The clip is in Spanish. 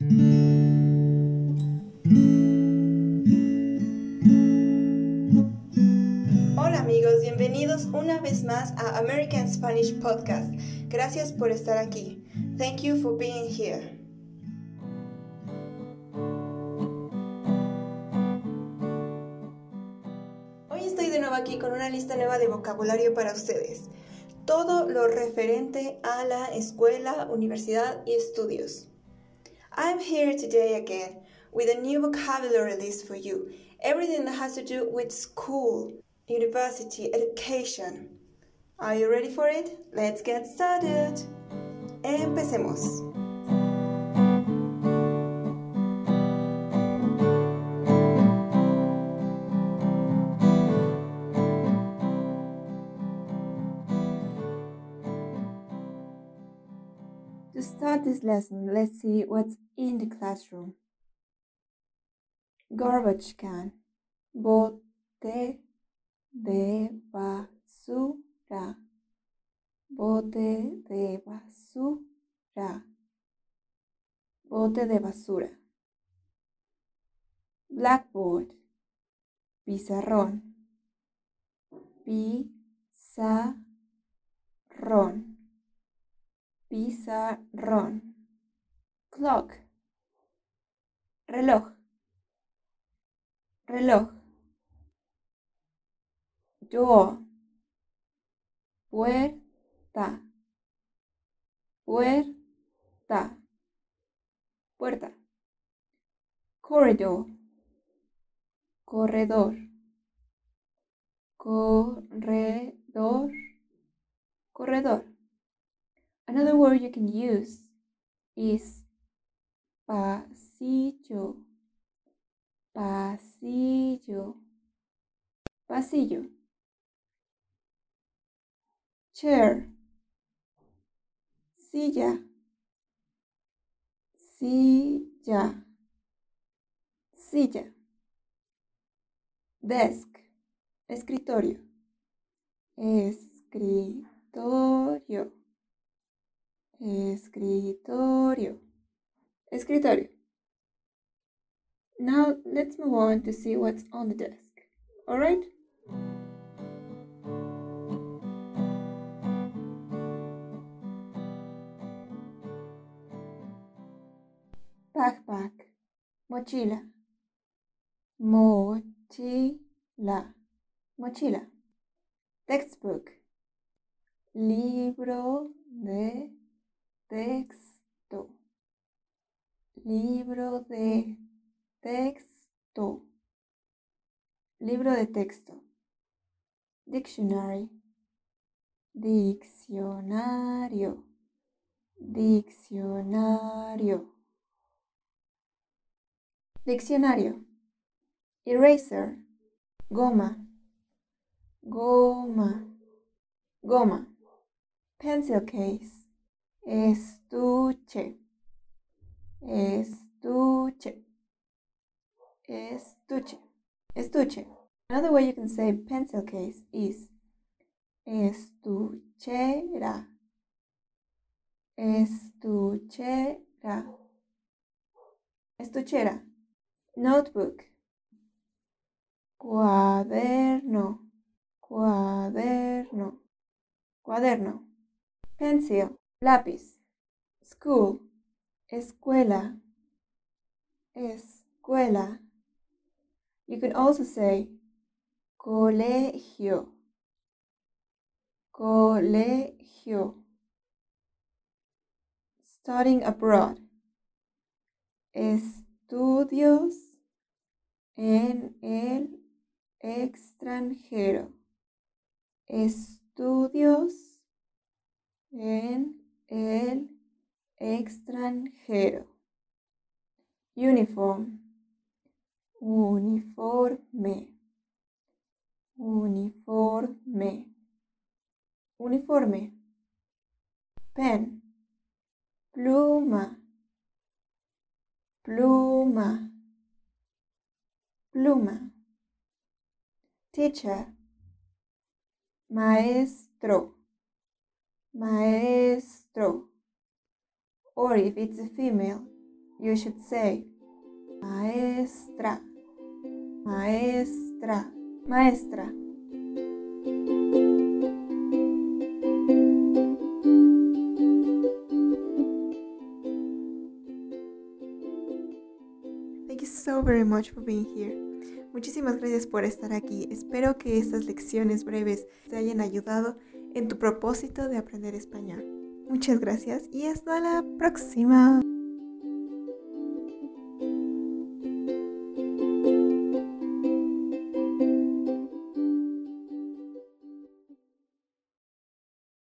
Hola amigos, bienvenidos una vez más a American Spanish Podcast. Gracias por estar aquí. Thank you for being here. Hoy estoy de nuevo aquí con una lista nueva de vocabulario para ustedes. Todo lo referente a la escuela, universidad y estudios. I'm here today again with a new vocabulary list for you. Everything that has to do with school, university, education. Are you ready for it? Let's get started. Empecemos. To start this lesson, let's see what's in the classroom. Garbage can. Bote de basura. Bote de basura. Bote de basura. Blackboard. Pizarrón. Pizarrón. Pizarrón. Clock. Reloj. Reloj. Door. Puerta. Puerta. Puerta. Corridor. Corredor. Corredor. Corredor. Another word you can use is pasillo. Pasillo. Pasillo. Chair. Silla. Silla. Silla. Desk. Escritorio. Escritorio. Escritorio. Escritorio. Now let's move on to see what's on the desk. Alright? Backpack. Mochila. Mochila. Mochila. Textbook. Libro de texto. Libro de texto. Libro de texto. Dictionary. Diccionario. Diccionario. Diccionario. Eraser. Goma. Goma. Goma. Pencil case. Estuche. Estuche. Estuche. Estuche. Another way you can say pencil case is estuchera. Estuchera. Estuchera. Notebook. Cuaderno. Cuaderno. Cuaderno. Pencil. Lápiz. School. Escuela. Escuela. You can also say colegio. Colegio. Studying abroad. Estudios en el extranjero. Estudios en el extranjero. Uniform. Uniforme. Uniforme. Uniforme. Pen. Pluma. Pluma. Pluma. Teacher. Maestro. Maestro. Or if it's a female, you should say maestra, maestra, maestra. Thank you so very much for being here. Muchísimas gracias por estar aquí. Espero que estas lecciones breves te hayan ayudado en tu propósito de aprender español. Muchas gracias y hasta la próxima.